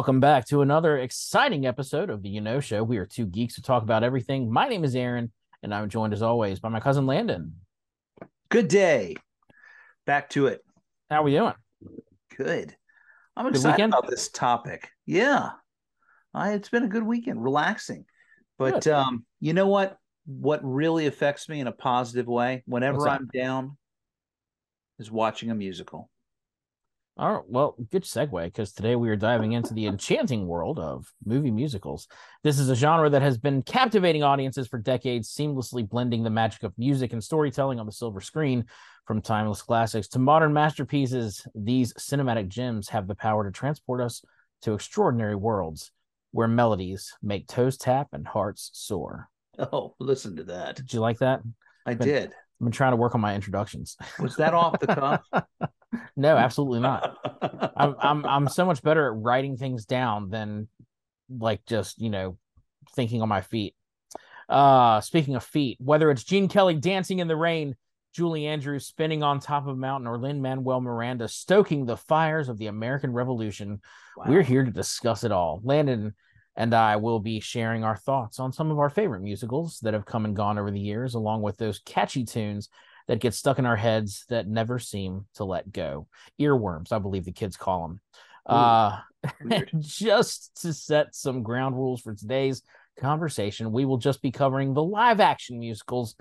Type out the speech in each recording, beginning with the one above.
Welcome back to another exciting episode of the Y'Know Show. We are two geeks who talk about everything. My name is Aaron, and I'm joined as always by my cousin Landon. Good day. Back to it. How are we doing? Good. I'm Good excited weekend? about this topic. Yeah. I, it's been a good weekend, relaxing. But Good. um, you know what? What really affects me in a positive way whenever I'm down is watching a musical. All right. Well, good segue because today we are diving into the enchanting world of movie musicals. This is a genre that has been captivating audiences for decades, seamlessly blending the magic of music and storytelling on the silver screen. From timeless classics to modern masterpieces, these cinematic gems have the power to transport us to extraordinary worlds where melodies make toes tap and hearts soar. Oh, listen to that. Did you like that? I But- did. I've been trying to work on my introductions. Was that off the cuff? no, absolutely not. I'm I'm I'm so much better at writing things down than like just, you know, thinking on my feet. Uh speaking of feet, whether it's Gene Kelly dancing in the rain, Julie Andrews spinning on top of a mountain, or Lin Manuel Miranda stoking the fires of the American Revolution, we're here to discuss it all. Landon and I will be sharing our thoughts on some of our favorite musicals that have come and gone over the years, along with those catchy tunes that get stuck in our heads that never seem to let go. Earworms, I believe the kids call them. Ooh, Uh, just to set some ground rules for today's conversation, we will just be covering the live action musicals.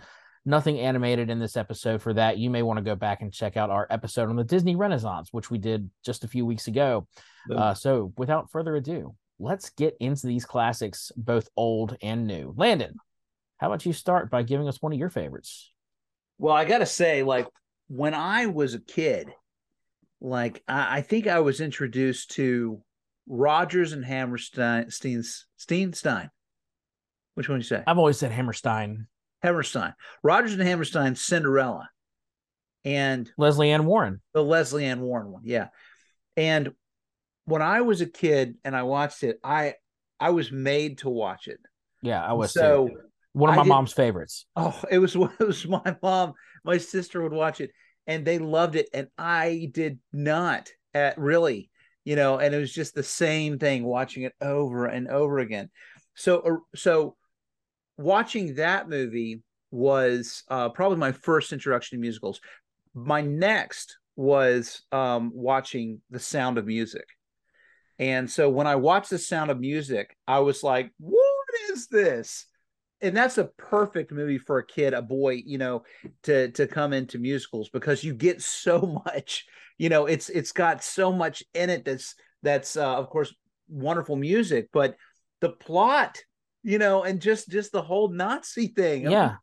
Nothing animated in this episode for that. You may want to go back and check out our episode on the Disney Renaissance, which we did just a few weeks ago. Uh, so, without further ado, let's get into these classics, both old and new. Landon, how about you start by giving us one of your favorites? Well, I gotta say, like when I was a kid, like I, I think I was introduced to Rodgers and Hammerstein, Steen, Steenstein. Which one do you say? I've always said Hammerstein, Hammerstein. Rodgers and Hammerstein, Cinderella, and Lesley Ann Warren. the Lesley Ann Warren one. Yeah, and when I was a kid and I watched it, I I was made to watch it. Yeah, I was so. too. One of my mom's favorites. Oh, it was it was my mom, my sister would watch it, and they loved it, and I did not. At really, you know, and it was just the same thing, watching it over and over again. So, uh, so watching that movie was uh, probably my first introduction to musicals. My next was um, watching The Sound of Music, and so when I watched The Sound of Music, I was like, "What is this?" And that's a perfect movie for a kid, a boy, you know, to to come into musicals because you get so much, you know, it's it's got so much in it that's that's uh, of course wonderful music, but the plot, you know, and just just the whole Nazi thing. I mean, Yeah.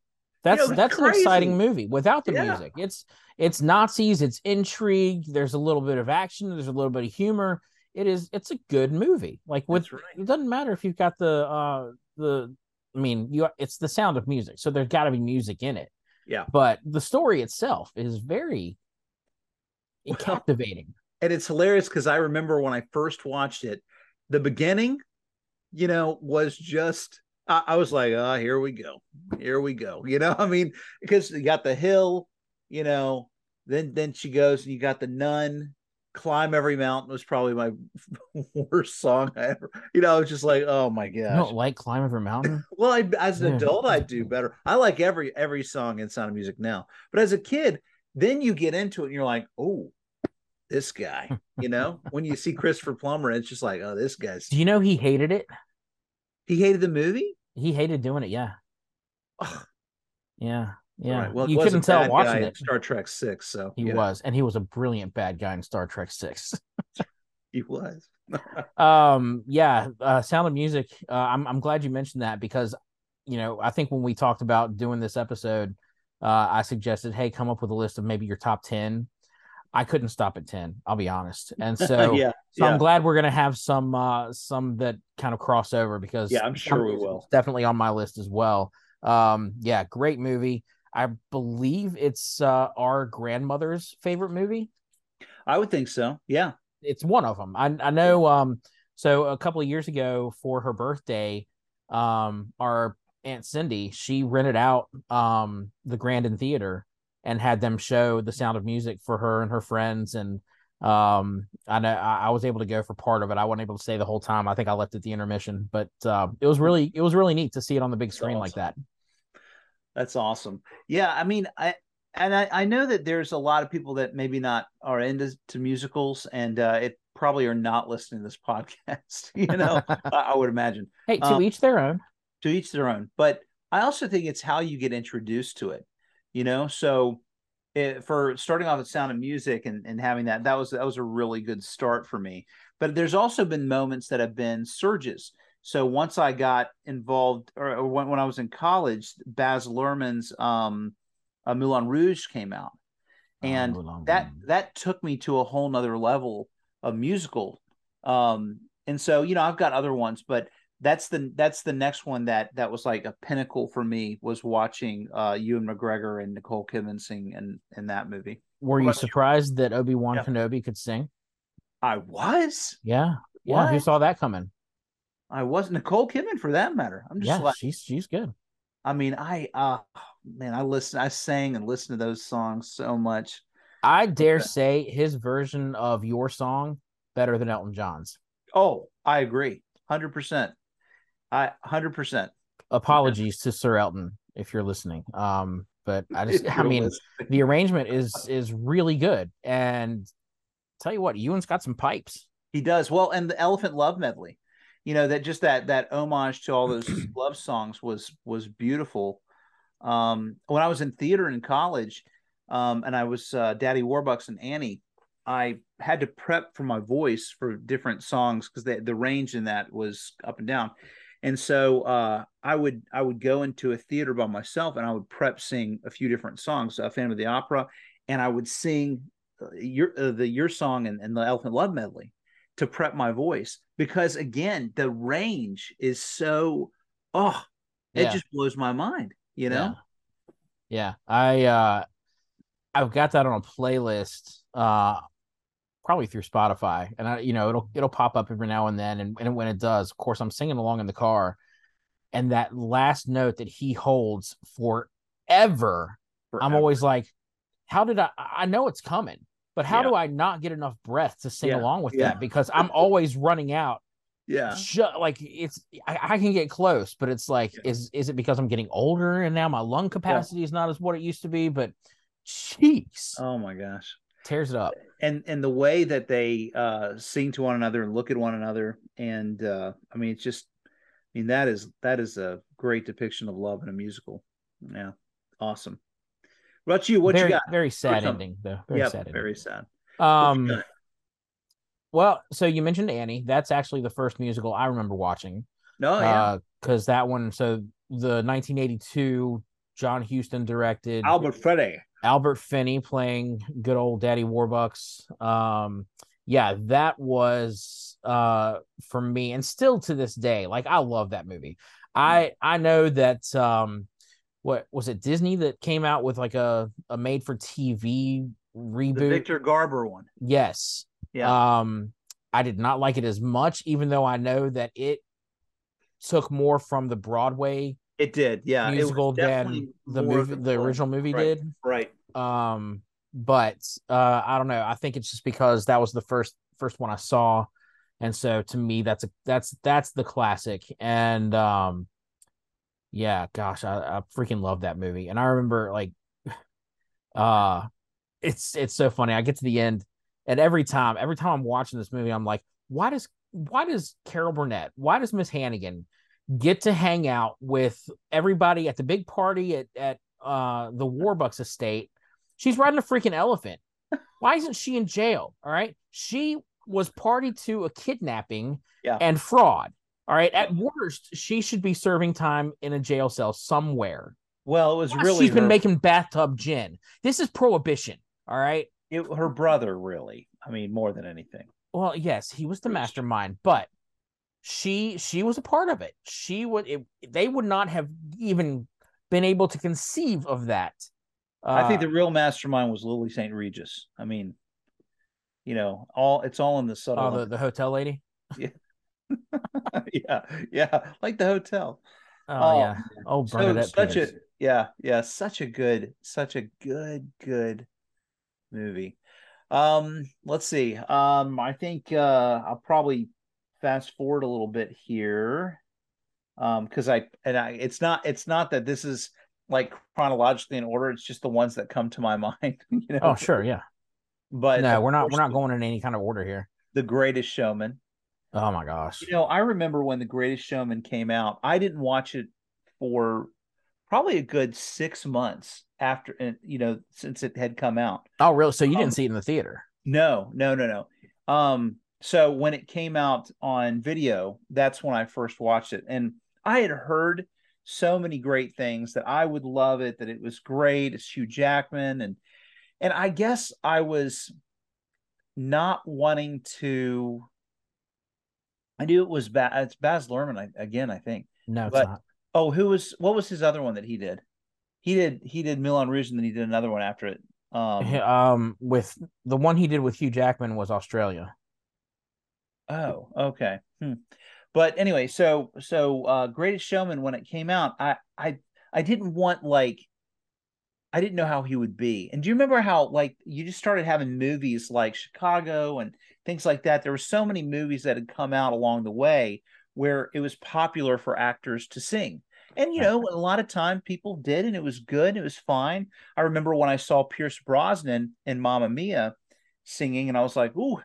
That's know, it's that's an exciting movie without the Yeah. music. It's it's Nazis, it's intrigue, there's a little bit of action, there's a little bit of humor. It is it's a good movie. Like with right. it doesn't matter if you've got the uh the I mean, you it's the sound of music. So there's got to be music in it. Yeah. But the story itself is very Well, captivating. and it's hilarious because I remember when I first watched it, the beginning, you know, was just I, I was like, oh, here we go, here we go. You know, I mean, because you got the hill, you know, then then she goes and you got the nun. Climb every mountain was probably my worst song I ever. You know, I was just like, oh my You gosh. don't like Climb every Mountain? Well, I, as an Yeah. adult, I do better. I like every every song in Sound of Music now, but as a kid, then you get into it and you're like, oh, this guy. You know, when you see Christopher Plummer, it's just like, oh, this guy's. Do you know he hated it? He hated the movie. He hated doing it, yeah. Yeah. Yeah. Right, Well, you couldn't tell watching it. Star Trek Six, so He yeah, was, and he was a brilliant bad guy in Star Trek Six. He was. um, yeah, uh, Sound of Music. Uh, I'm I'm glad you mentioned that because, you know, I think when we talked about doing this episode, uh, I suggested, hey, come up with a list of maybe your top ten. I couldn't stop at ten. I'll be honest, and so yeah, so yeah. I'm glad we're gonna have some uh some that kind of cross over because Yeah, I'm sure we will. Definitely on my list as well. Um, yeah, great movie. I believe it's uh our grandmother's favorite movie. I would think so. Yeah, It's one of them. I I know. Um, so a couple of years ago for her birthday, um, our aunt Cindy she rented out um the Grandin Theater and had them show The Sound of Music for her and her friends and Um, I know I, I was able to go for part of it. I wasn't able to stay the whole time. I think I left at the intermission, but uh, it was really it was really neat to see it on the big screen awesome. like that. That's awesome. Yeah, I mean, I and I, I know that there's a lot of people that maybe not are into to musicals, and uh, it probably are not listening to this podcast. You know, I, would imagine. Hey, to um, each their own. To each their own. But I also think it's how you get introduced to it. You know, so it, for starting off with Sound of Music and, and having that, that was that was a really good start for me. But there's also been moments that have been surges. So once I got involved, or, or when, when I was in college, Baz Luhrmann's um, uh, Moulin Rouge came out, ah, and oh, that that took me to a whole nother level of musical. Um, and so you know I've got other ones, but that's the that's the next one that that was like a pinnacle for me was watching uh Ewan McGregor and Nicole Kidman sing in in that movie. Were you surprised you? that Obi Wan yeah. Kenobi could sing? I was. Yeah, yeah. What? Who saw that coming? I was Nicole Kidman for that matter. I'm just yeah, like she's she's good. I mean, I uh man, I listen, I sang and listened to those songs so much. I dare say his version of your song better than Elton John's. Oh, I agree, hundred percent. I hundred percent. Apologies to Sir Elton if you're listening. Um, but I just, I mean, listening. the arrangement is is really good, and tell you what, Ewan's got some pipes. He does well, and the Elephant Love medley you know that just that that homage to all those love songs was was beautiful. Um, when i was in theater in college um, and i was uh, daddy warbucks and annie i had to prep for my voice for different songs because the, the range in that was up and down. And so uh, i would i would go into a theater by myself and i would prep sing a few different songs a fan of the opera and i would sing uh, your uh, the your song and, and the elephant love medley to prep my voice because again the range is so oh it yeah. just blows my mind you know yeah. yeah i uh i've got that on a playlist uh probably through spotify and i you know it'll it'll pop up every now and then and, and when it does of course i'm singing along in the car and that last note that he holds forever, forever. i'm always like how did i i know it's coming but how yeah. do I not get enough breath to sing yeah. along with yeah. that? Because I'm always running out. Yeah. like it's I, I, can get close, but it's like, is is it because I'm getting older and now my lung capacity is not as what it used to be? But jeez. Oh my gosh. Tears it up. And and the way that they uh sing to one another and look at one another. And uh I mean it's just I mean that is that is a great depiction of love in a musical. Yeah. Awesome. What you? What very, you got? Very sad ending, though. Very yep, sad. Very sad. Um. Well, so you mentioned Annie. That's actually the first musical I remember watching. No, oh, yeah. Because uh, that one, so the 1982 John Huston directed Albert Finney. Albert Finney playing good old Daddy Warbucks. Um, yeah, that was uh for me, and still to this day, like I love that movie. I I know that um what was it Disney that came out with like a a made for TV reboot? The Victor Garber one. Yes. Yeah. Um I did not like it as much even though I know that it took more from the Broadway it did. Yeah. musical than the movie the, the original movie right, did. Right. Um but uh I don't know. I think it's just because that was the first first one I saw and so to me that's a that's that's the classic and um yeah, gosh, I, I freaking love that movie. And I remember like uh it's it's so funny. I get to the end and every time, every time I'm watching this movie, I'm like, why does why does Carol Burnett, why does Miss Hannigan get to hang out with everybody at the big party at, at uh the Warbucks estate? She's riding a freaking elephant. Why isn't she in jail? All right. She was party to a kidnapping yeah. and fraud. All right. At worst, she should be serving time in a jail cell somewhere. Well, it was really she's her... been making bathtub gin. This is prohibition. All right. It, her brother, really. I mean, more than anything. Well, yes, he was the mastermind, but she she was a part of it. She would it, they would not have even been able to conceive of that. Uh, I think the uh, real mastermind was Lily St. Regis. I mean, you know, all it's all in the subtle. Oh, the, the hotel lady. Yeah. yeah, yeah, like the hotel. Oh, oh yeah. Oh, Bernadette so, such a yeah, yeah, such a good, such a good, good movie. Um, let's see. Um, I think uh, I'll probably fast forward a little bit here. Um, because I and I, it's not it's not that this is like chronologically in order. It's just the ones that come to my mind. You know? Oh, sure, yeah. But no, we're not we're not going in any kind of order here. The Greatest Showman. Oh my gosh. You know, I remember when The Greatest Showman came out. I didn't watch it for probably a good six months after, and you know, since it had come out. Oh, really? So you Um, didn't see it in the theater? No, no, no, no. Um, so when it came out on video, that's when I first watched it. And I had heard so many great things that I would love it, that it was great. It's Hugh Jackman. And and I guess I was not wanting to I knew it was Baz, it's Baz Luhrmann I, again, I think. No, it's but- not. Oh, who was what was his other one that he did? He did he did Moulin Rouge and then he did another one after it. Um, Um, with the one he did with Hugh Jackman was Australia. Oh, okay. Hmm. But anyway, so so uh Greatest Showman when it came out, I I I didn't want like I didn't know how he would be. And do you remember how like you just started having movies like Chicago and things like that? There were so many movies that had come out along the way where it was popular for actors to sing. And you know, a lot of time people did and it was good, it was fine. I remember when I saw Pierce Brosnan in Mamma Mia singing and I was like, "Ooh, it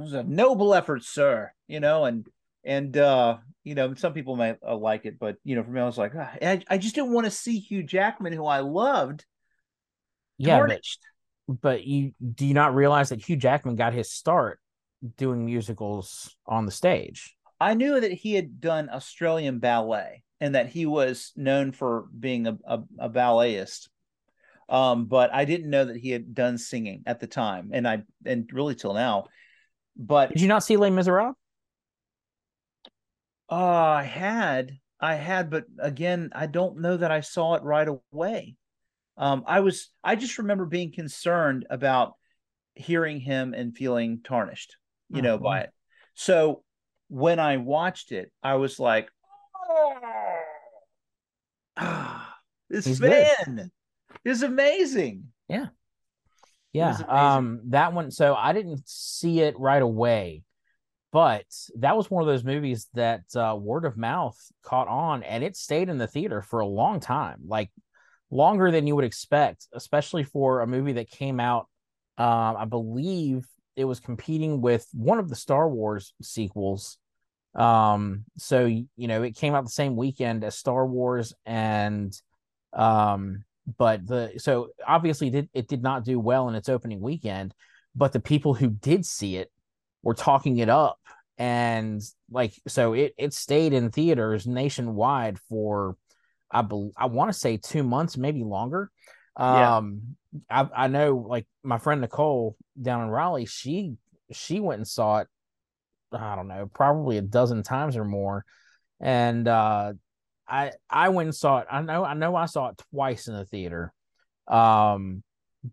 was a noble effort, sir. You know, and and uh, you know, some people might uh, like it, but you know, for me, I was like, "Ah," I, I just didn't want to see Hugh Jackman, who I loved, Yeah, tarnished. but you do you not realize that Hugh Jackman got his start doing musicals on the stage? I knew that he had done Australian ballet and that he was known for being a, a, a balletist. Um, but I didn't know that he had done singing at the time, and I and really till now. But Did you not see Les Miserables? Uh, I had, I had, but again, I don't know that I saw it right away. Um, I was, I just remember being concerned about hearing him and feeling tarnished, you Oh, know, wow. by it. So when I watched it, I was like, ah, this He's good. man is amazing. Yeah, Yeah. um, that one. So I didn't see it right away, but that was one of those movies that uh, word of mouth caught on, and it stayed in the theater for a long time, like longer than you would expect, especially for a movie that came out. Um, I believe it was competing with one of the Star Wars sequels. Um, so you know, it came out the same weekend as Star Wars and um but the so obviously it did, it did not do well in its opening weekend but the people who did see it were talking it up and like so it it stayed in theaters nationwide for i bel i want to say 2 months maybe longer Yeah. um i i know like my friend Nicole down in Raleigh she she went and saw it i don't know probably a dozen times or more and uh I I went and saw it. I know I know I saw it twice in the theater. Um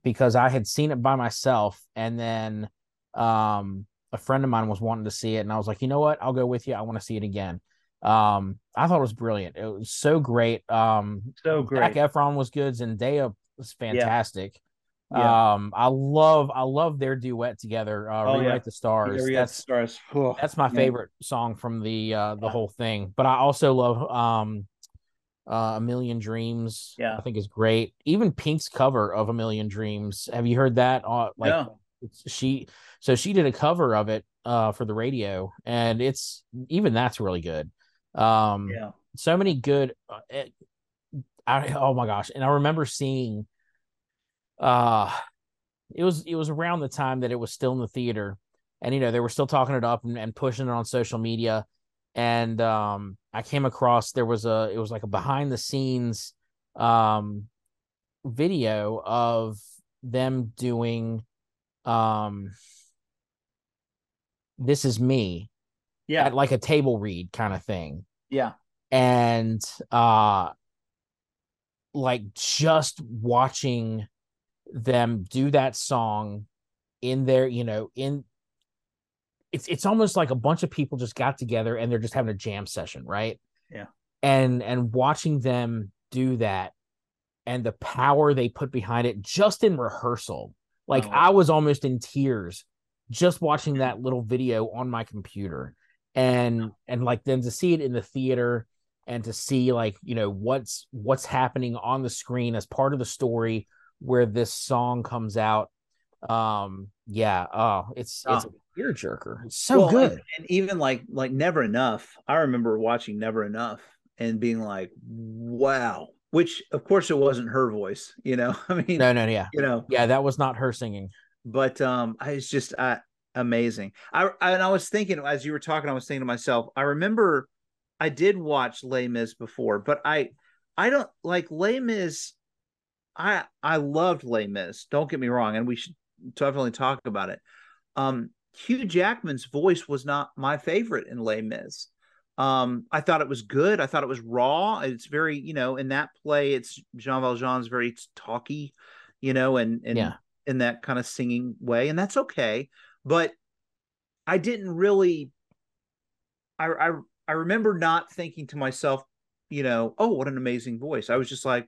because I had seen it by myself and then um a friend of mine was wanting to see it and I was like, "You know what? I'll go with you. I want to see it again." Um I thought it was brilliant. It was so great. Um So Zac great. Efron was good. Zendaya was fantastic. Yeah. Um I love I love their duet together. Uh Oh, Rewrite yeah. the Stars. Got That's stars. Oh, that's my man. favorite song from the uh the Yeah. whole thing. But I also love um uh A Million Dreams. Yeah. I think is great. Even Pink's cover of A Million Dreams. Have you heard that? Uh like it's, she so she did a cover of it uh for the radio and it's even that's really good. Um Yeah. so many good uh, it, I oh my gosh. And I remember seeing uh it was it was around the time that it was still in the theater and you know they were still talking it up and, and pushing it on social media and um i came across there was a it was like a behind the scenes um video of them doing um this is me Yeah. at like a table read kind of thing Yeah. and uh like just watching them do that song in their you know in it's it's almost like a bunch of people just got together and they're just having a jam session right Yeah. and and watching them do that and the power they put behind it just in rehearsal Like Oh. I was almost in tears just watching that little video on my computer. And and like then to see it in the theater and to see like, you know, what's what's happening on the screen as part of the story where this song comes out. Um yeah, oh, it's it's Oh. a tearjerker. It's so Well, good. and, and even like like Never Enough. I remember watching Never Enough and being like, wow. Which of course it wasn't her voice, you know. I mean, No, no, yeah. you know, Yeah, that was not her singing. but um I it's just uh, amazing. I, I and I was thinking as you were talking, I was thinking to myself, I remember I did watch Les Mis before, but I I don't like Les Mis. I I loved Les Mis. Don't get me wrong, and we should definitely talk about it. Um, Hugh Jackman's voice was not my favorite in Les Mis. Um, I thought it was good. I thought it was raw. It's very, you know, in that play, it's Jean Valjean's very talky, you know, and and Yeah. in that kind of singing way, and that's okay. But I didn't really. I I I remember not thinking to myself, you know, oh, what an amazing voice. I was just like,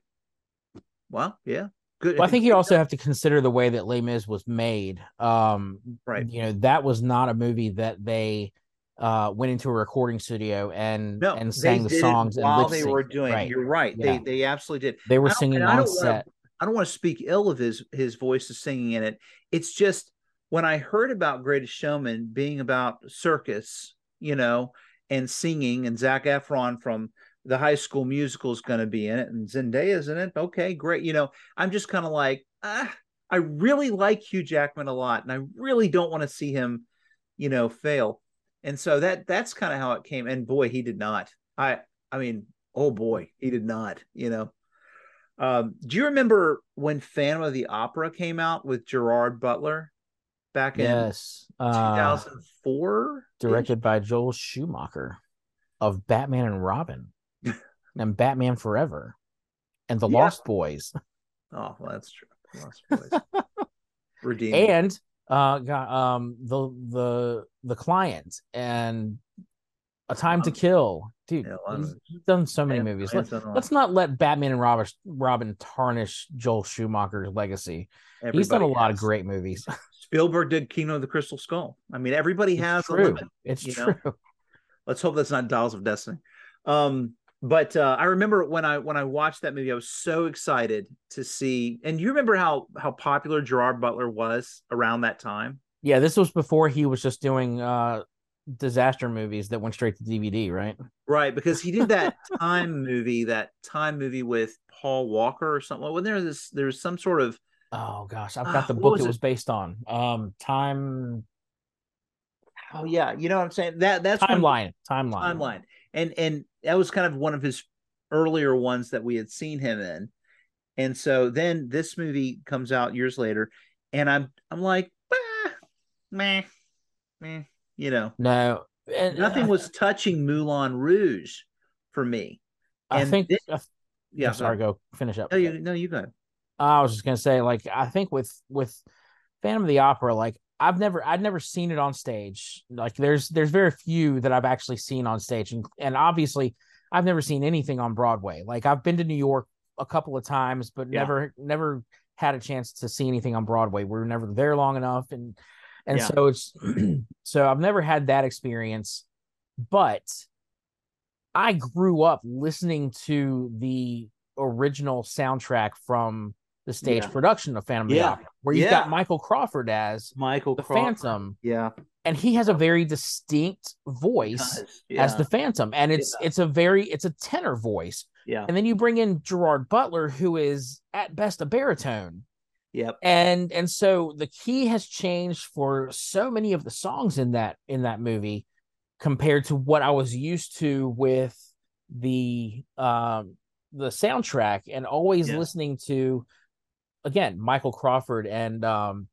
well, yeah, good. Well, I think you also have to consider the way that Les Mis was made. Um, Right. You know, that was not a movie that they uh went into a recording studio and no, and sang the songs while they were doing. Right. You're right. Yeah. They they absolutely did. They were singing and I on don't wanna- set. I don't want to speak ill of his his voice of singing in it. It's just when I heard about Greatest Showman being about circus, you know, and singing, and Zac Efron from the High School Musical is going to be in it, and Zendaya's in it. Okay, great. You know, I'm just kind of like, ah, I really like Hugh Jackman a lot, and I really don't want to see him, you know, fail. And so that that's kind of how it came. And boy, he did not. I I mean, oh boy, he did not. You know. Um, do you remember when Phantom of the Opera came out with Gerard Butler back in Yes. Uh 2004? directed by Joel Schumacher of Batman and Robin and Batman Forever and The Yeah. Lost Boys. Oh, well, that's true. Lost Boys. Redeemed. And uh got um the the the client and A Time to Um, Kill. Dude, yeah, a lot of he's, done so many movies. let's, let's not let Batman and Robin Robin tarnish Joel Schumacher's legacy. He's done a Everybody lot of great movies. Spielberg did Kingdom of the Crystal Skull. I mean, everybody has It's a true. limit. It's you true. know? Let's hope that's not Dial of Destiny. Um, but uh, I remember when I when I watched that movie, I was so excited to see. And you remember how how popular Gerard Butler was around that time? Yeah, this was before he was just doing uh disaster movies that went straight to DVD, right? Right, because he did that time movie, that time movie with Paul Walker or something. Wasn't there this? There's some sort of Oh gosh, I've got the book was it it? was based on. Um time oh yeah, you know what I'm saying? That that's when- timeline. Timeline. timeline, and and that was kind of one of his earlier ones that we had seen him in, and so then this movie comes out years later, and I'm I'm like, ah, meh, meh, you know, No. And nothing I- was touching Moulin Rouge for me. I think this- I- Yeah, I'm sorry, go finish up. No, you no, you go. I was just gonna say, like, I think with with Phantom of the Opera, like I've never I'd never seen it on stage. Like there's there's very few that I've actually seen on stage. And and obviously I've never seen anything on Broadway. Like I've been to New York a couple of times, but Yeah. never never had a chance to see anything on Broadway. We were never there long enough. And and Yeah. so it's so I've never had that experience, but I grew up listening to the original soundtrack from the stage Yeah. production of Phantom of the Yeah. Opera, where you've Yeah. got Michael Crawford as Michael the Crawford. Phantom, Yeah, and he has a very distinct voice yeah, as the Phantom, and it's Yeah. it's a very it's a tenor voice, yeah, and then you bring in Gerard Butler, who is at best a baritone, yep, and and so the key has changed for so many of the songs in that in that movie compared to what I was used to with the um the soundtrack and always Yeah. listening to again Michael Crawford and um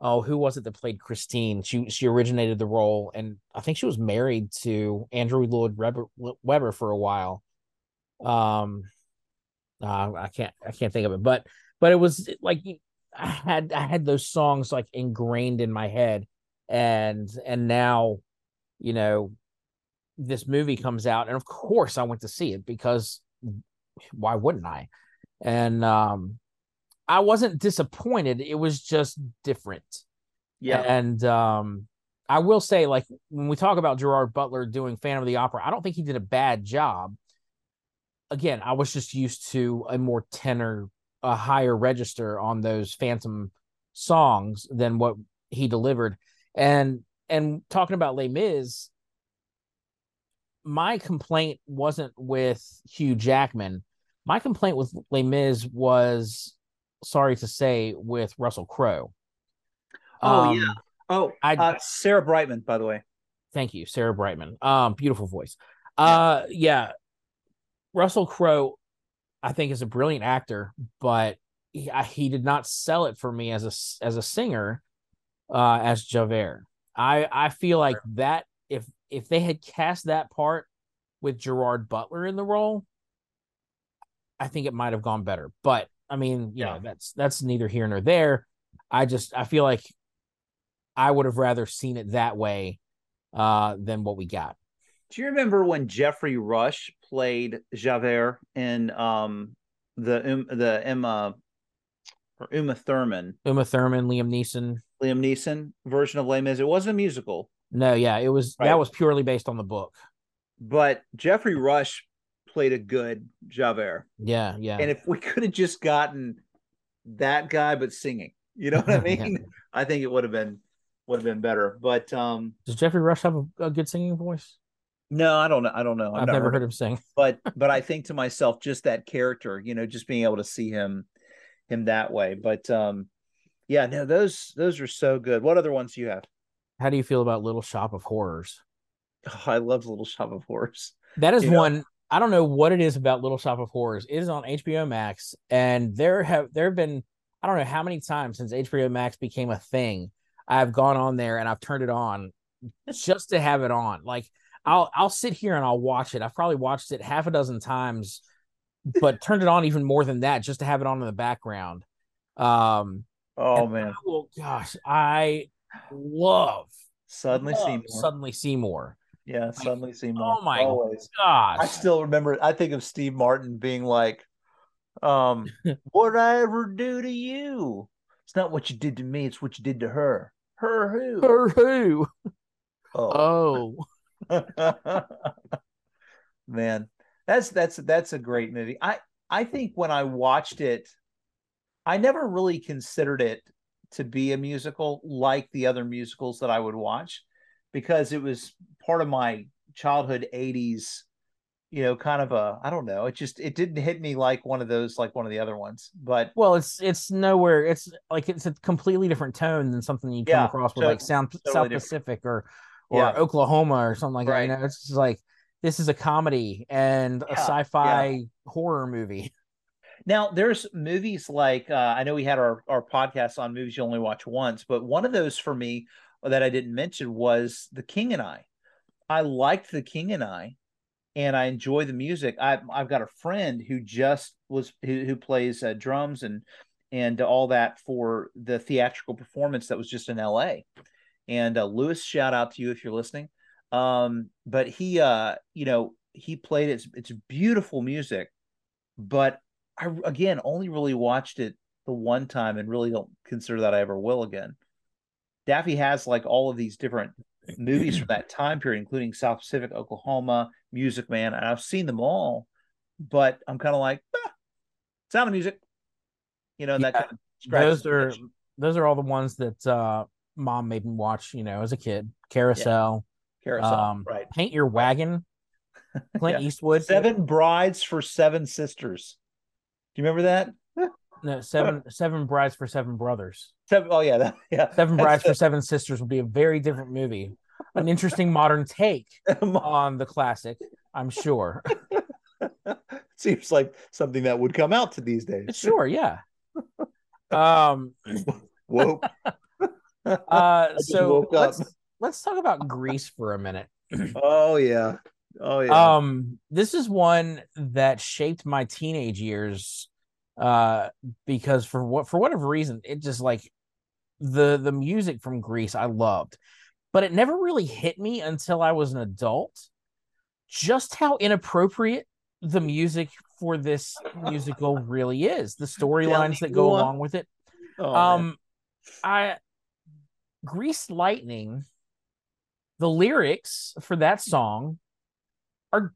oh who was it that played Christine? She she originated the role and I think she was married to Andrew Lloyd Webber, for a while. Um uh, I can't I can't think of it but but it was like I had I had those songs like ingrained in my head and and now you know this movie comes out and of course I went to see it because why wouldn't I? And um I wasn't disappointed. It was just different. Yeah. And um, I will say, like when we talk about Gerard Butler doing Phantom of the Opera, I don't think he did a bad job. Again, I was just used to a more tenor, a higher register on those Phantom songs than what he delivered. And and talking about Les Mis, my complaint wasn't with Hugh Jackman. My complaint with Les Mis was, sorry to say, with Russell Crowe. Oh um, yeah. Oh, I, uh, Sarah Brightman, by the way. Thank you, Sarah Brightman. Um, beautiful voice. Uh, yeah. Russell Crowe, I think, is a brilliant actor, but he, he did not sell it for me as a as a singer, uh, as Javert. I I feel like that if if they had cast that part with Gerard Butler in the role, I think it might have gone better. But I mean, you yeah. know, that's that's neither here nor there. I just I feel like I would have rather seen it that way uh, than what we got. Do you remember when Geoffrey Rush played Javert in um, the um, the Emma or Uma Thurman? Uma Thurman, Liam Neeson, Liam Neeson version of Les Mis. It wasn't a musical. No, yeah, it was. Right. That was purely based on the book. But Geoffrey Rush played a good Javert. Yeah, yeah. And if we could have just gotten that guy, but singing, you know what I mean? yeah. I think it would have been would have been better. But um does Geoffrey Rush have a, a good singing voice? No, I don't know. I don't know. I've, I've never heard, heard him sing. but but I think to myself, just that character, you know, just being able to see him him that way. But um yeah, no, those those are so good. What other ones do you have? How do you feel about Little Shop of Horrors? Oh, I love Little Shop of Horrors. That is you one know? I don't know what it is about Little Shop of Horrors. It is on HBO Max, and there have there have been I don't know how many times since HBO Max became a thing I've gone on there and I've turned it on just to have it on. Like I'll I'll sit here and I'll watch it. I've probably watched it half a dozen times, but turned it on even more than that just to have it on in the background. Um oh man. Well, gosh, I love Suddenly love Seymour. Suddenly Seymour. Yeah, suddenly Seymour. Oh my Always. gosh. I still remember I think of Steve Martin being like, um, what did I ever do to you? It's not what you did to me, it's what you did to her. Her who? Her who? Oh. oh. Man, that's that's that's a great movie. I I think when I watched it, I never really considered it to be a musical like the other musicals that I would watch because it was part of my childhood 80s you know, kind of a I don't know. It just it didn't hit me like one of those like one of the other ones. But well, it's it's nowhere. It's like it's a completely different tone than something you come yeah, across with like Sound totally South different. Pacific or or yeah. Oklahoma or something like right. that. You know, it's just like this is a comedy and yeah, a sci-fi horror movie. Now, there's movies like uh, I know we had our our podcast on movies you only watch once, but one of those for me that I didn't mention was The King and I. I liked The King and I and I enjoy the music. I've I've got a friend who just was who, who plays uh, drums and and all that for the theatrical performance that was just in L.A. And uh, Lewis, shout out to you if you're listening. Um, but he, uh, you know, he played it. It's, it's beautiful music, but I again only really watched it the one time and really don't consider that I ever will again. Daffy has like all of these different movies from that time period, including South Pacific, Oklahoma, Music Man, and I've seen them all, but I'm kind of like, ah, Sound of Music, you know, yeah, that kind of those are those are all the ones that uh, mom made me watch, you know, as a kid. Carousel, yeah. Carousel, um, right? Paint Your Wagon, Clint yeah. Eastwood, Seven Brides for Seven Sisters. Do you remember that? No, seven seven brides for seven brothers. Seven, oh yeah, that, yeah. Seven brides for seven sisters would be a very different movie. An interesting modern take on the classic, I'm sure. Seems like something that would come out to these days. Sure, yeah. Um, whoa. Uh, so let's let's talk about Grease for a minute. oh yeah. Oh yeah. Um, this is one that shaped my teenage years uh, because for what for whatever reason, it just like the the music from Grease I loved, but it never really hit me until I was an adult. Just how inappropriate the music for this musical really is. The storylines that go along with it. Oh, um man. I Greased Lightning, the lyrics for that song are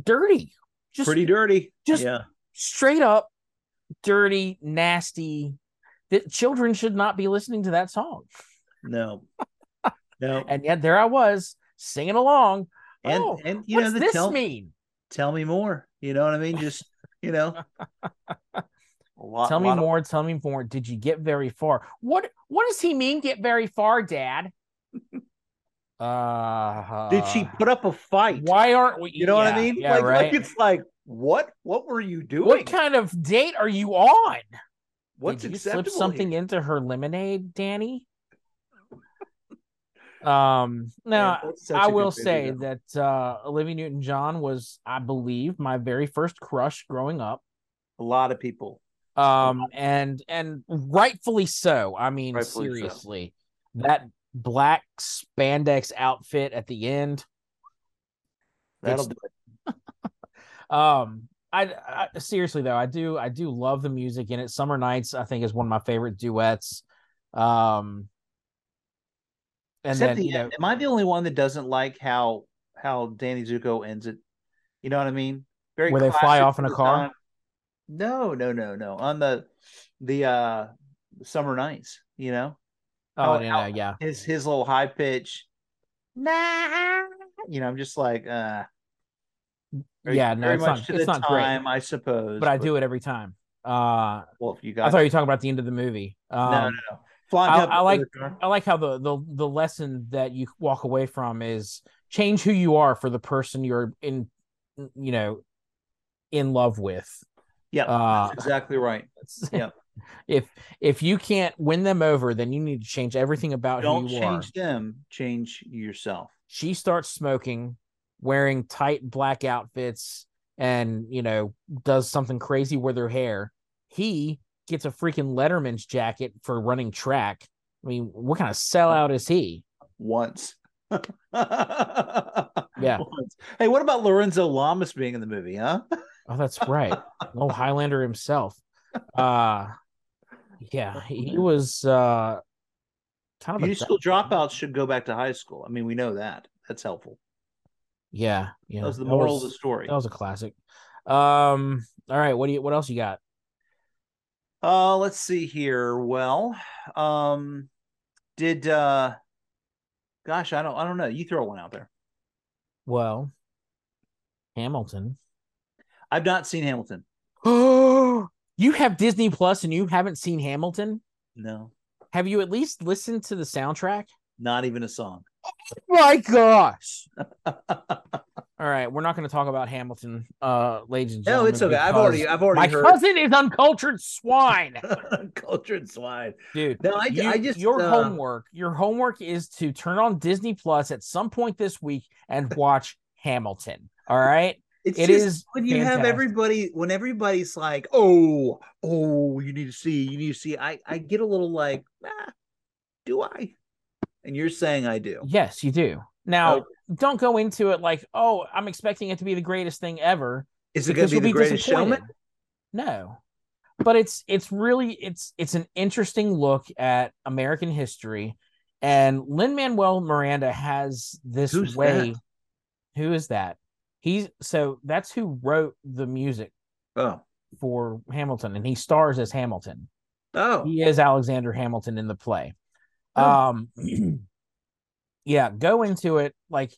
dirty. Just pretty dirty. just- yeah. straight up dirty, nasty. That children should not be listening to that song. No. No. And yet there I was singing along. And oh, and you know the this tell mean? tell me more. You know what I mean? Just you know. Lot, Tell me lot of- more. Tell me more. Did you get very far? What What does he mean? Get very far, Dad? uh, Did she put up a fight? Why aren't we? You know what I mean? Yeah, like, right. like it's like what? What were you doing? what kind of date are you on? What's Did you slip something here? into her lemonade, Danny? um, no, Man, that's such I will say video. that uh Olivia Newton John was, I believe, my very first crush growing up. a lot of people. Um, and and rightfully so. I mean, Rightfully so. seriously, that black spandex outfit at the end. That'll do it. Um, I, I seriously though, I do I do love the music in it. Summer Nights, I think, is one of my favorite duets. Um, and Except then the you know. Am I the only one that doesn't like how how Danny Zuko ends it? You know what I mean? Very Where they fly off in a car? No, no, no, no. On the the uh summer nights, you know, oh how- yeah, how- yeah, his his little high pitch. Nah, you know, I'm just like, uh, very, yeah. No, very it's much not it's the not time, great, I suppose. but I do it every time. Uh, Well, if you I got thought you were talking about the end of the movie. Um, no, no, no. Flying I- I like- I like how the the the lesson that you walk away from is change who you are for the person you're in, you know, in love with. Yeah, Uh, that's exactly right. Yeah. If if you can't win them over, then you need to change everything about Don't who you are. change them. Change yourself. She starts smoking, wearing tight black outfits, and you know does something crazy with her hair. He gets a freaking Letterman's jacket for running track. I mean, what kind of sellout is he? once. Yeah. Once. Hey, what about Lorenzo Lamas being in the movie, huh? Oh, that's right. oh, Highlander himself. Uh yeah, he was uh kind of a school dropouts should go back to high school. I mean, we know that. That's helpful. Yeah, yeah. That was the that moral was- of the story. That was a classic. Um, all right, what do you what else you got? Uh, let's see here. Well, um, did uh, gosh, I don't, I don't know. You throw one out there. Well, Hamilton. I've not seen Hamilton. Oh, you have Disney Plus and you haven't seen Hamilton? No, Have you at least listened to the soundtrack? not even a song. Oh my gosh. All right, we're not going to talk about Hamilton, uh, ladies and gentlemen. no, it's okay. I've already, I've already My heard. cousin is uncultured swine, uncultured swine. dude. No, I, You- I just your uh, homework. Your homework is to turn on Disney Plus at some point this week and watch Hamilton. All right, It's it just is when you have everybody when everybody's like, oh, oh, you need to see, you need to see. I I get a little like, ah, do I? And you're saying I do. Yes, you do. Now, Okay. don't go into it like, oh, I'm expecting it to be the greatest thing ever. Is it going to be the greatest showman? No. But it's it's really it's it's an interesting look at American history. And Lin Manuel Miranda has this Who's way. that? Who is that? He's so that's who wrote the music Oh, for Hamilton, and he stars as Hamilton. oh, He is Alexander Hamilton in the play. Oh. Um yeah, go into it like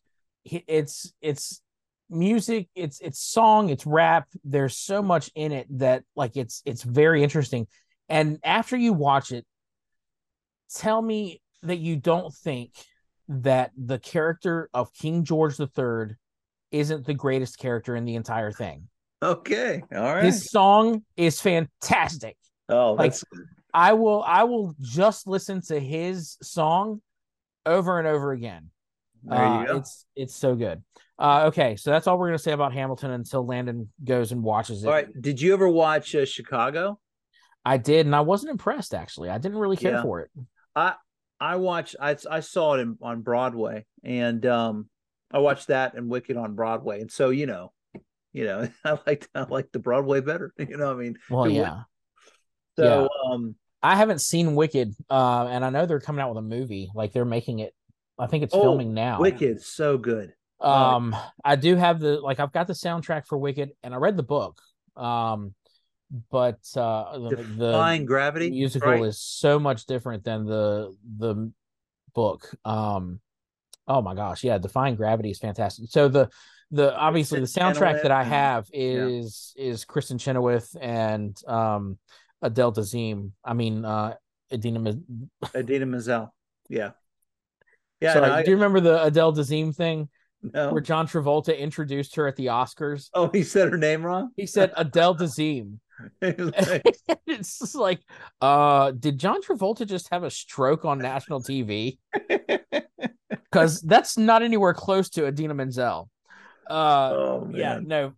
it's it's music, it's it's song, it's rap. There's so much in it that like it's it's very interesting. And after you watch it, tell me that you don't think that the character of King George III isn't the greatest character in the entire thing. okay, all right. His song is fantastic. oh, like, that's I will I will just listen to his song over and over again. Uh. It's it's so good. Uh, okay, so that's all we're gonna say about Hamilton until Landon goes and watches it. All right. Did you ever watch uh, Chicago? I did, and I wasn't impressed actually. I didn't really care Yeah. for it. I I watched. I I saw it in, on Broadway, and um, I watched that and Wicked on Broadway, and so you know, You know, I like I like the Broadway better. You know, I mean, well, yeah. So, um, I haven't seen Wicked, uh, and I know they're coming out with a movie. Like they're making it. I think it's Oh, filming now. Wicked, so good. Um, I do have the like I've got the soundtrack for Wicked, and I read the book. Um, but uh, the, Defying the Gravity musical right? is so much different than the the book. Um, oh my gosh, yeah, Defying Gravity is fantastic. So the the obviously the soundtrack that I have is is Kristin Chenoweth and um Adele Dazeem. I mean, uh, Idina. Idina Menzel. Yeah. Yeah. No, I- do you remember the Adele Dazeem thing no. where John Travolta introduced her at the Oscars? Oh, he said her name wrong. He said Adele Dazeem. It's just like, uh, did John Travolta just have a stroke on national TV? Because that's not anywhere close to Idina Menzel. Uh, oh yeah, no.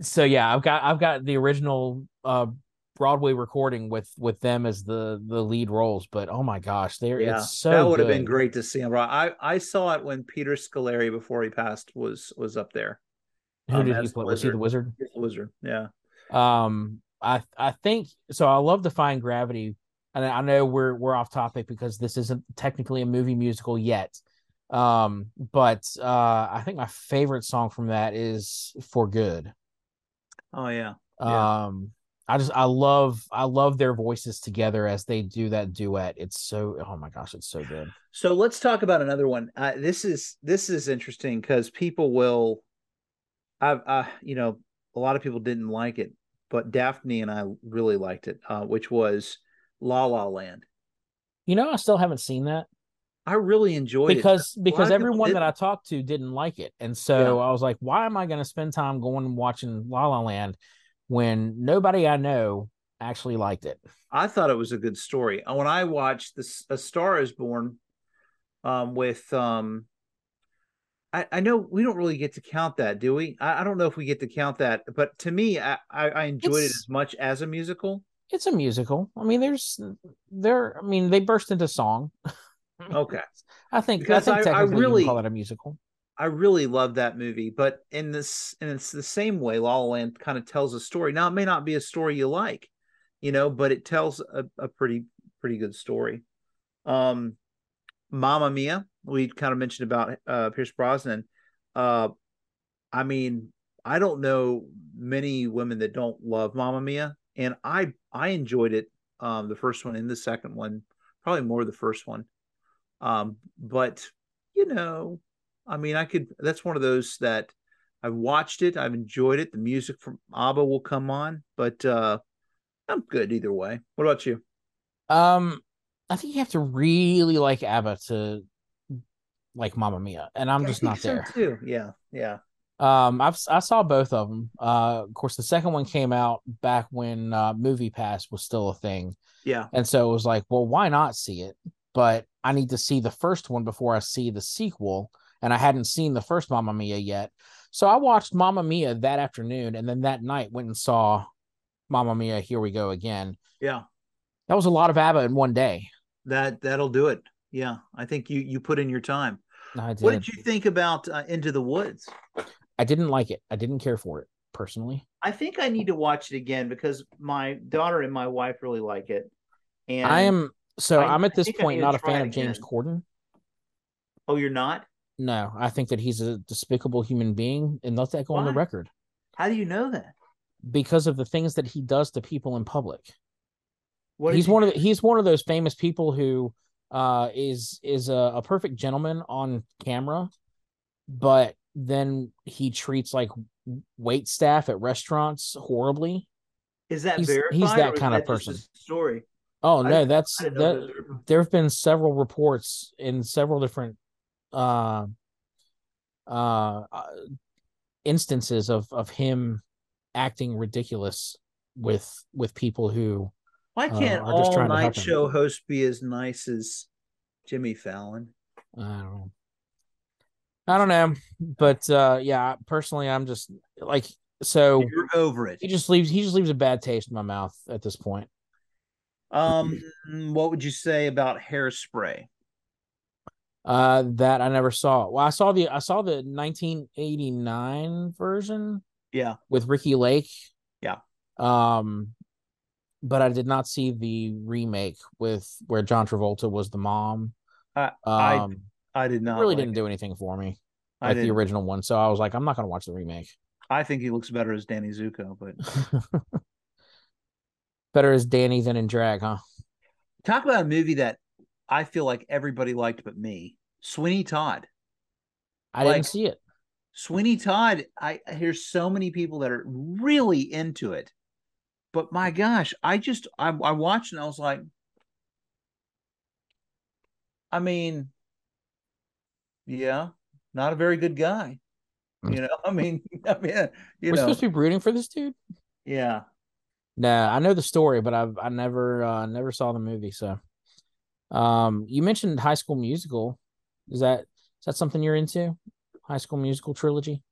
So yeah, I've got I've got the original uh Broadway recording with with them as the the lead roles, but oh my gosh, they're Yeah, it's so that would have been great to see him. I I saw it when Peter Scolari before he passed was was up there. Who um, did he play? Was he the wizard? The wizard. Yeah. Um, I I think so. I love Defying Gravity, and I know we're we're off topic because this isn't technically a movie musical yet. Um, but uh, I think my favorite song from that is "For Good." Oh yeah. Yeah. Um, I just I love I love their voices together as they do that duet. It's so oh my gosh, it's so good. So let's talk about another one. Uh, this is this is interesting because people will, I've uh, you know a lot of people didn't like it, but Daphne and I really liked it, uh, which was La La Land. You know, I still haven't seen that I really enjoyed because it. because people everyone that. I talked to didn't like it, and so I was like, why am I going to spend time going and watching La La Land when nobody I know actually liked it? I thought it was a good story. When I watched this, A Star Is Born, um, with um, I, I know we don't really get to count that, do we? I, I don't know if we get to count that, but to me, I, I, I enjoyed it as much as a musical. It's a musical. I mean, there's there. I mean, they burst into song. Okay. I think Because I I- think I you really- call it a musical. I really love that movie, but in this, and it's the same way. La La Land kind of tells a story. Now, it may not be a story you like, you know, but it tells a, a pretty, pretty good story. Um, Mamma Mia, we kind of mentioned about uh, Pierce Brosnan. Uh, I mean, I don't know many women that don't love Mamma Mia, and I I enjoyed it. Um, the first one and the second one, probably more the first one. Um, but you know, I mean, I could. That's one of those that I've watched it. I've enjoyed it. The music from ABBA will come on, but uh, I'm good either way. What about you? Um, I think you have to really like ABBA to like Mamma Mia, and I'm Yeah, just not so, there. too. Yeah, yeah. Um, I've I saw both of them. Uh, of course, the second one came out back when uh, Movie Pass was still a thing, Yeah, and so it was like, well, why not see it? But I need to see the first one before I see the sequel, and I hadn't seen the first Mamma Mia yet. So I watched Mamma Mia that afternoon, and then that night went and saw Mamma Mia. Here we go again. yeah. That was a lot of ABBA in one day. That that'll do it. Yeah, I think you you put in your time. I did. What did you think about uh, Into the Woods? I didn't like it. I didn't care for it personally. I think I need to watch it again because my daughter and my wife really like it. And I am so I- I'm at this point not a fan of James again. Corden. Oh, you're not? No, I think that he's a despicable human being, and let that go on the record How do you know that? because of the things that he does to people in public. What he's one of the, he's one of those famous people who uh is is a, a perfect gentleman on camera, but then he treats like wait staff at restaurants horribly. is that he's- verified? he's that kind of person. story. Oh no, that's didn't that. there have been several reports in several different uh uh uh, instances of of him acting ridiculous with with people who Why uh, can't just all night show hosts be as nice as Jimmy Fallon? I don't know. I don't know, but uh yeah, personally I'm just like so You're over it. he just leaves he just leaves a bad taste in my mouth at this point. Um, what would you say about hairspray? Uh that I never saw. Well, I saw the I saw the 1989 version. Yeah. with Ricki Lake. Yeah. Um, but I did not see the remake with where John Travolta was the mom. I- I Um, I did not really like didn't it. do anything for me I like the original one. So I was like, I'm not gonna watch the remake. I think he looks better as Danny Zuko, but Better as Danny than in drag, huh? talk about a movie that I feel like everybody liked but me. Sweeney Todd. I Like- didn't see it. Sweeney Todd, I I hear so many people that are really into it. But my gosh, I just I, I watched and I was like, I mean, yeah, not a very good guy. You know, I mean, I mean, you We're know, supposed to be rooting for this dude. yeah. Nah, I know the story, but I've I never uh never saw the movie. So, um, you mentioned High School Musical. Is that is that something you're into? High School Musical trilogy?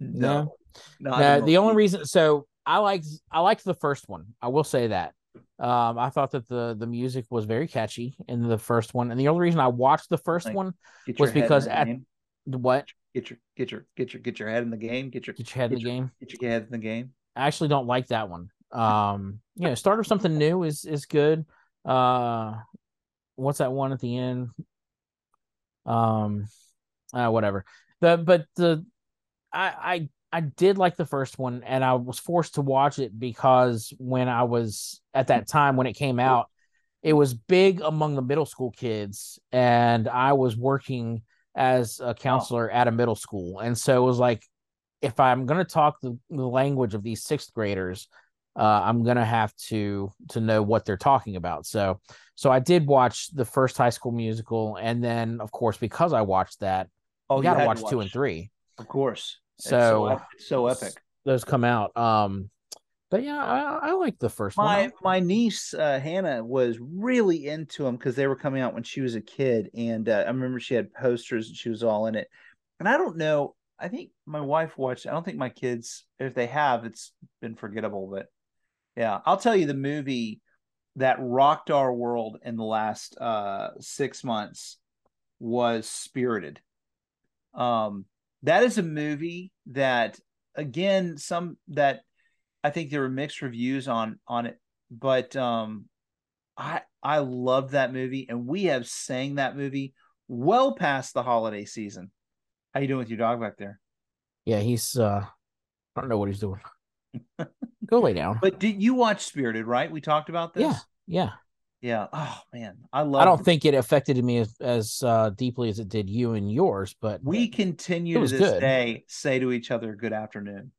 No, no, No, the only reason so I liked I liked the first one. I will say that. Um, I thought that the the music was very catchy in the first one, and the only reason I watched the first Like, one was your in because at- game. what get your get your get your get your head in the game. Get your get your head in Get the game. get your head in the game. I actually don't like that one. Um, you know, start of something new is is good. Uh, what's that one at the end? Um, uh, whatever. The but the I I I did like the first one, and I was forced to watch it because when I was at that time when it came out, it was big among the middle school kids, and I was working as a counselor at a middle school, and so it was like if I'm going to talk the, the language of these sixth graders, uh, I'm going to have to to know what they're talking about. So so I did watch the first High School Musical, and then of course because I watched that, Oh, you got to had watch, two and three. Of course. It's So, it's so epic. Those come out. Um, but yeah, I, I like the first My one. my niece uh, Hannah was really into them because they were coming out when she was a kid, and uh, I remember she had posters and she was all in it. And I don't know. I think my wife watched. I don't think my kids, if they have, it's been forgettable. But yeah, I'll tell you the movie that rocked our world in the last uh, six months was Spirited. Um, that is a movie that, again, some that I think there were mixed reviews on on it, but um, I I love that movie, and we have sang that movie well past the holiday season. How you doing with your dog back there? Yeah, he's. uh I don't know what he's doing. Go lay down. But did you watch Spirited? Right, we talked about this. Yeah, yeah. yeah. Oh man, I love. I don't think it affected me as, as uh, deeply as it did you and yours, but we continue to this good. day say to each other, "Good afternoon."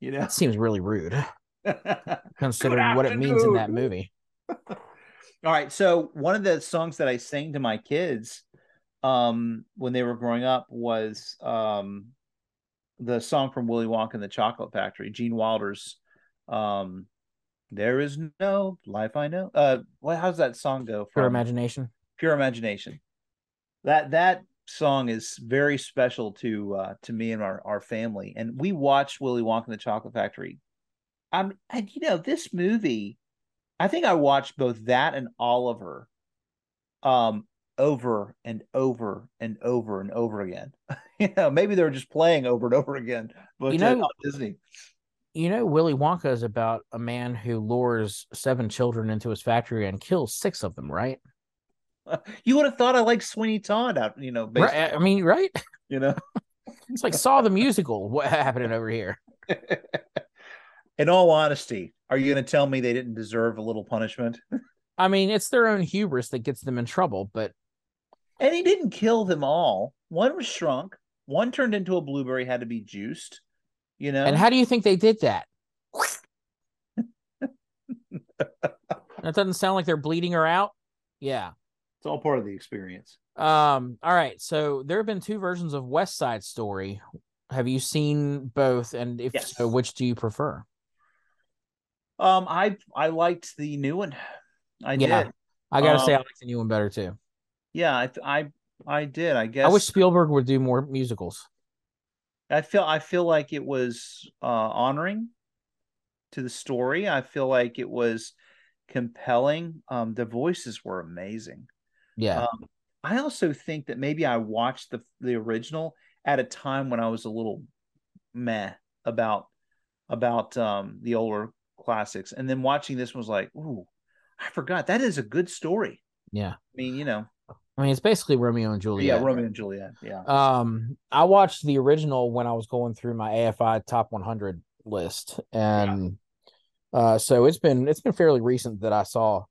You know, that seems really rude considering what it means in that movie. All right. So one of the songs that I sang to my kids um when they were growing up was um the song from Willy Wonka and the Chocolate Factory, Gene Wilder's um There is no life I know. Uh what how's that song go Pure imagination. Pure Imagination. That that song is very special to uh to me and our, our family. And we watched Willy Wonka and the Chocolate Factory. Um and you know, this movie, I think I watched both that and Oliver um over and over and over and over again. you know, maybe they're just playing over and over again, but You uh, know- Disney. You know, Willy Wonka is about a man who lures seven children into his factory and kills six of them, right? You would have thought I liked Sweeney Todd out, you know, Right. I mean, right? you know. It's like Saw the musical. What happening over here? In all honesty, are you going to tell me they didn't deserve a little punishment? I mean, it's their own hubris that gets them in trouble, but And he didn't kill them all. One was shrunk. One turned into a blueberry, had to be juiced. You know, and how do you think they did that? that doesn't sound like they're bleeding her out. Yeah. it's all part of the experience. Um, all right. So there have been two versions of West Side Story. Have you seen both? And if Yes. so, which do you prefer? Um, I I liked the new one. I Yeah. did. I gotta say, I Um, like the new one better too. Yeah, I I I did. I guess I wish Spielberg would do more musicals. I feel I feel like it was uh, honoring to the story. I feel like it was compelling. Um, the voices were amazing. Yeah. Um, I also think that maybe I watched the the original at a time when I was a little meh about about um the older classics, and then watching this was like, ooh, I forgot that is a good story. Yeah, I mean, you know, I mean it's basically Romeo and Juliet. yeah, Romeo and Juliet. Yeah, Um, I watched the original when I was going through my AFI top 100 list, and uh, so it's been it's been fairly recent that I saw.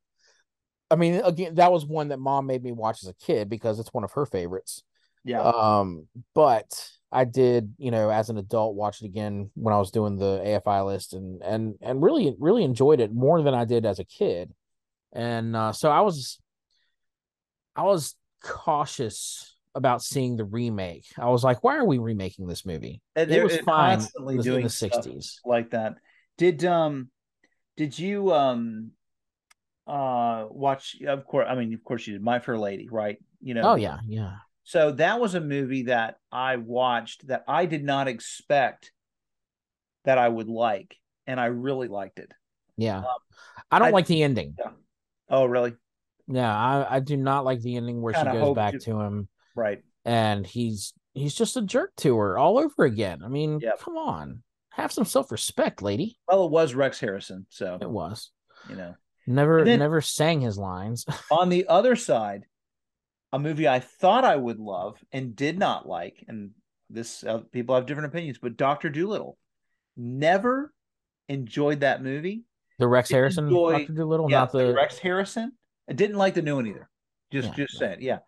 I mean, again, that was one that mom made me watch as a kid because it's one of her favorites. yeah, Um, but I did, you know, as an adult, watch it again when I was doing the AFI list, and and and really really enjoyed it more than I did as a kid, and uh, so I was, I was cautious about seeing the remake. I was like, why are we remaking this movie? and it was fine constantly in doing the '60s. like that. Did um, did you um, uh, watch? Of course, I mean, of course, you did. My Fair Lady, right? You know. Oh yeah, yeah. So that was a movie that I watched that I did not expect that I would like, and I really liked it. Yeah. Um, I don't I- like the ending. Oh, really? Yeah, I, I do not like the ending where Kinda she goes back you- to him Right. and he's he's just a jerk to her all over again. I mean, Yep. come on. Have some self-respect, lady. Well, it was Rex Harrison, so It was. you know. Never And then- never sang his lines. On the other side, a movie I thought I would love and did not like, and this uh, people have different opinions, but Doctor Dolittle never enjoyed that movie. the Rex Harrison enjoy- Dr. Dolittle, yeah, not the Rex Harrison. I didn't like the new one either. Just Yeah, just yeah. saying, yeah.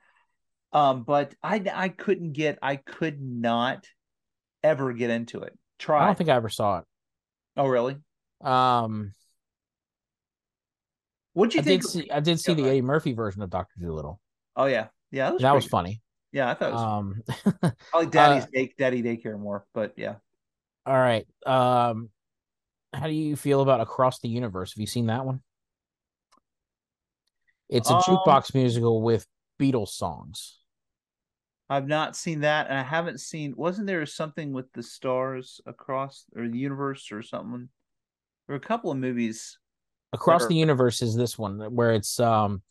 Um, but I I couldn't get I could not ever get into it. Try. I don't think I ever saw it. oh really? Um What'd you I think? did see I did see Yeah, the Eddie Murphy version of Dr. Dolittle. oh yeah, yeah. That was, That was funny. Yeah, I thought it was Um I like Daddy's day, Daddy Daycare more, but yeah. all right. Um how do you feel about Across the Universe? Have you seen that one? It's a Um, jukebox musical with Beatles songs. I've not seen that, and I haven't seen. Wasn't there something with the stars across or the universe or something? There were a couple of movies. Across are- the Universe is this one where it's um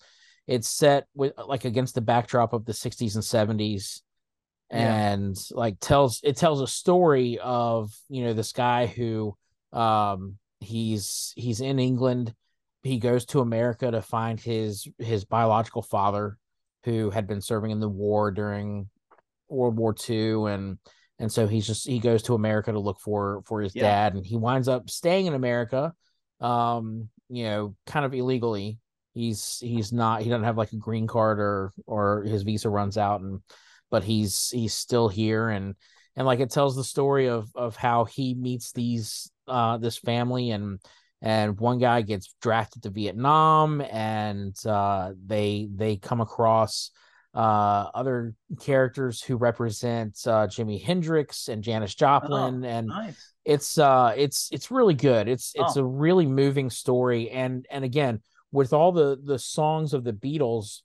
it's set with like against the backdrop of the 60s and 70s Yeah. and like tells it tells a story of you know this guy who um he's he's in England he goes to America to find his his biological father who had been serving in the war during World War II and and so he's just he goes to America to look for for his Yeah. dad. And he winds up staying in America um you know kind of illegally. He's he's not he doesn't have like a green card or or his visa runs out. And but he's he's still here. And and like it tells the story of of how he meets these uh this family. And and one guy gets drafted to Vietnam and uh they they come across uh other characters who represent uh Jimi Hendrix and Janis Joplin and Nice. it's uh it's it's really good it's it's Oh. a really moving story and and again with all the the songs of the beatles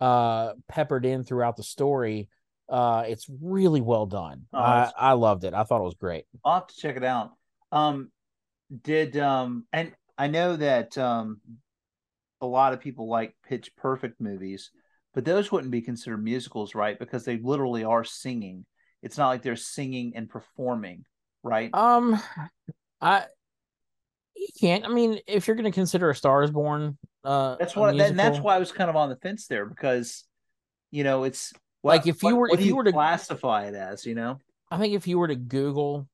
uh peppered in throughout the story uh it's really well done Oh, i i loved it i thought it was great I'll have to check it out. Um, did um, and I know that um, a lot of people like Pitch Perfect movies, but those wouldn't be considered musicals, right? Because they literally are singing. It's not like they're singing and performing, right? um i you can't i mean if you're going to consider a star is born uh That's what, and that's why I was kind of on the fence there because, you know, it's Like, if you what- were- what if do you were to- classify it as, you know, I think if you were to Google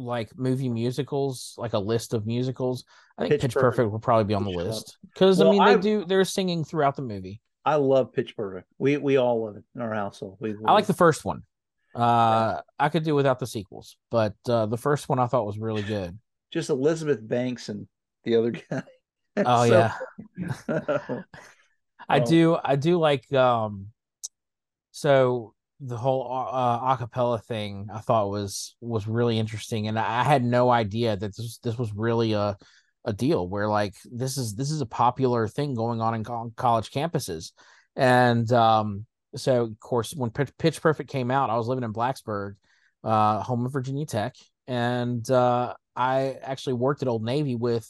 like movie musicals, like a list of musicals, I think Pitch Pitch, Perfect Perfect, would probably be on the would show up. list because I mean they I- do they're singing throughout the movie. I love Pitch Perfect. We we all love it in our household. We, I like the first one. Uh, I could do without the sequels, but uh, the first one I thought was really good. just Elizabeth Banks and the other guy. Oh yeah, I Oh. do. I do like um. So the whole uh, acapella thing I thought was was really interesting, and I had no idea that this this was really a a deal where like this is this is a popular thing going on in co- college campuses, and um. So of course, when Pitch, Pitch Perfect came out, I was living in Blacksburg, uh, home of Virginia Tech, and uh, I actually worked at Old Navy with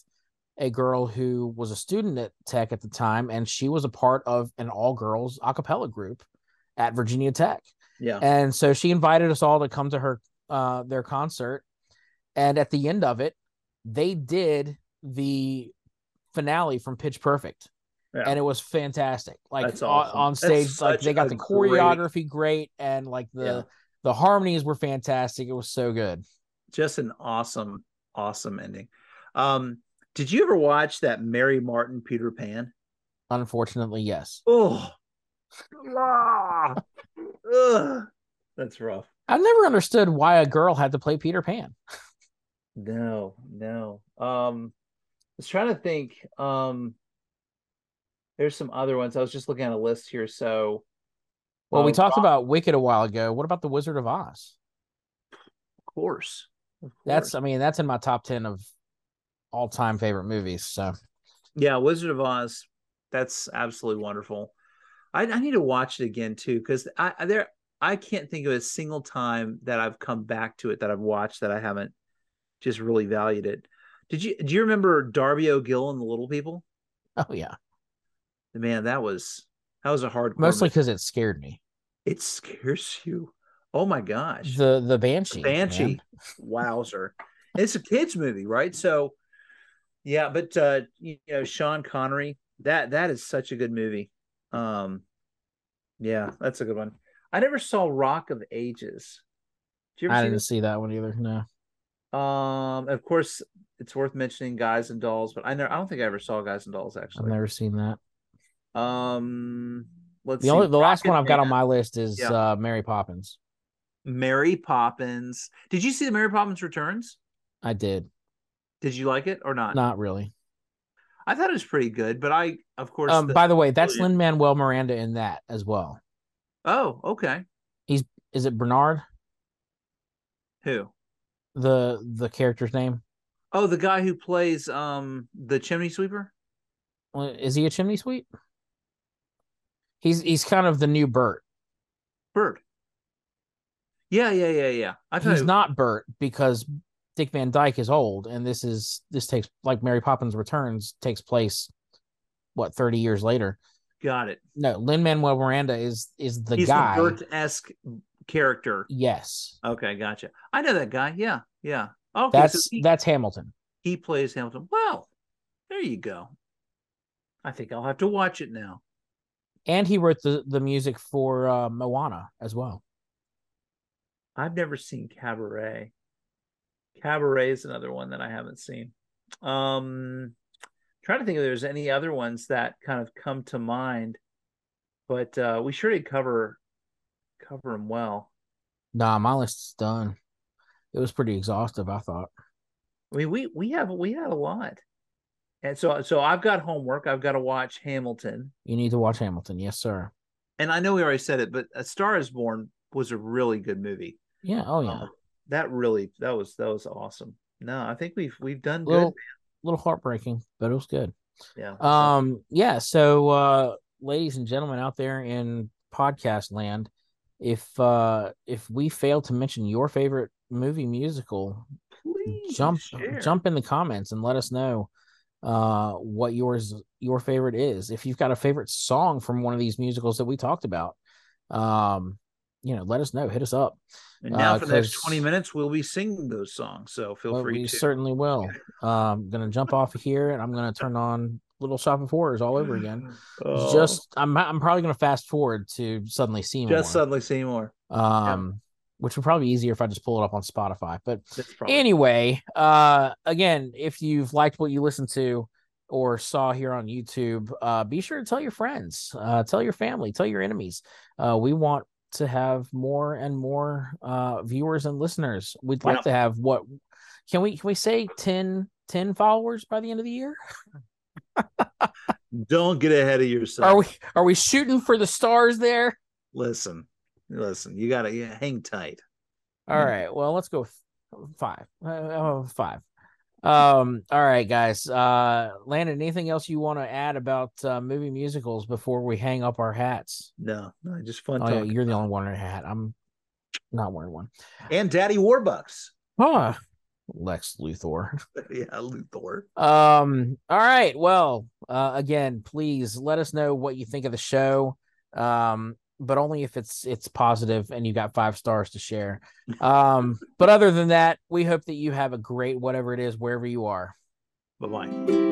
a girl who was a student at Tech at the time, and she was a part of an all girls a cappella group at Virginia Tech. Yeah. And so she invited us all to come to her uh their concert and at the end of it they did the finale from pitch perfect Yeah. and it was fantastic like That's on, awesome. on That's stage like they got the great- choreography great and like the Yeah. the harmonies were fantastic it was so good just an awesome, awesome ending. Um, did you ever watch that Mary Martin Peter Pan? unfortunately yes Oh, ah, ugh, that's rough. i've never understood why a girl had to play peter pan No, no. Um, I was trying to think. Um, there's some other ones. I was just looking at a list here. So, well we uh, talked about wicked a while ago what about the wizard of oz of course. Of that's i mean that's in my top 10 of all-time favorite movies so yeah, Wizard of Oz. That's absolutely wonderful. I, I need to watch it again too because I there I can't think of a single time that I've come back to it that I've watched that I haven't just really valued it. Did you do you remember Darby O'Gill and the Little People? oh yeah Man, that was that was a hard mostly because it scared me it scares you. Oh my gosh. the the banshee Banshee. man. Wowzer. It's a kids movie, right? So yeah, but uh you know, Sean Connery, that that is such a good movie. Um yeah, that's a good one. I never saw Rock of Ages. Did you i didn't see see that one either no? Um of course it's worth mentioning Guys and Dolls, but I never I don't think I ever saw Guys and Dolls actually. i've never seen that Um let's the see. only the last one i've got on my list is Yeah. uh mary poppins Mary Poppins. Did you see the Mary Poppins Returns? i did Did you like it or not? not really I thought it was pretty good, but I, of course, um the- by the way that's lin manuel miranda in that as well oh, okay. He's is it bernard Who? the the character's name Oh, the guy who plays um the chimney sweeper. Well, is he a chimney sweep he's he's kind of the new bert Bert. Yeah, yeah, yeah, yeah. I he's not bert because dick van dyke is old and this is this takes like mary poppins returns takes place what 30 years later got it. no lin manuel miranda is is the He's guy the Bert esque character. yes Okay, gotcha. I know that guy. Yeah, yeah. Okay, so that's he, that's hamilton he plays Hamilton. Well, there you go. I think I'll have to watch it now. and he wrote the the music for uh moana as well I've never seen Cabaret. Cabaret is another one that I haven't seen. Um trying to think if there's any other ones that kind of come to mind, but uh we sure did cover cover them well. nah my list is done it was pretty exhaustive i thought I mean, we we have we had a lot, and so so I've got homework. I've got to watch Hamilton, you need to watch hamilton yes sir and I know we already said it, but A Star Is Born was a really good movie. yeah oh yeah Um, that really that was that was awesome. No, I think we've we've done good. little little heartbreaking but it was good Yeah. Um, yeah. So, uh, ladies and gentlemen out there in podcast land, if uh, if we fail to mention your favorite movie musical, Please jump share. jump in the comments and let us know uh what yours your favorite is. If you've got a favorite song from one of these musicals that we talked about, um, you know, let us know. Hit us up. And now uh, for the next 'cause- 20 minutes, we'll be singing those songs. So feel Well, free we to. certainly will. Um, gonna jump off of here and I'm gonna turn on Little Shop of Horrors all over again. Oh, just I'm I'm probably gonna fast forward to suddenly Seymour. just suddenly Seymour. um, which would probably be easier if I just pull it up on Spotify. But anyway, uh, again, if you've liked what you listened to or saw here on YouTube, uh, be sure to tell your friends, uh, tell your family, tell your enemies. Uh, we want to have more and more uh viewers and listeners. We'd like to have what can we can we say 10, 10 followers by the end of the year? don't get ahead of yourself. Are we are we shooting for the stars there? Listen, listen. You gotta yeah, hang tight. All right. Well, let's go five. Uh, uh, five. Um. All right, guys. Uh, Landon, anything else you want to add about uh, movie musicals before we hang up our hats? No, no, just fun Oh, yeah, you're the only one in a hat. I'm not wearing one. And Daddy Warbucks. Huh. Lex Luthor. yeah, Luthor. Um. All right. Well. Uh. Again, please let us know what you think of the show. Um. But only if it's it's positive and you got five stars to share. Um, but other than that, we hope that you have a great whatever it is wherever you are. Bye bye.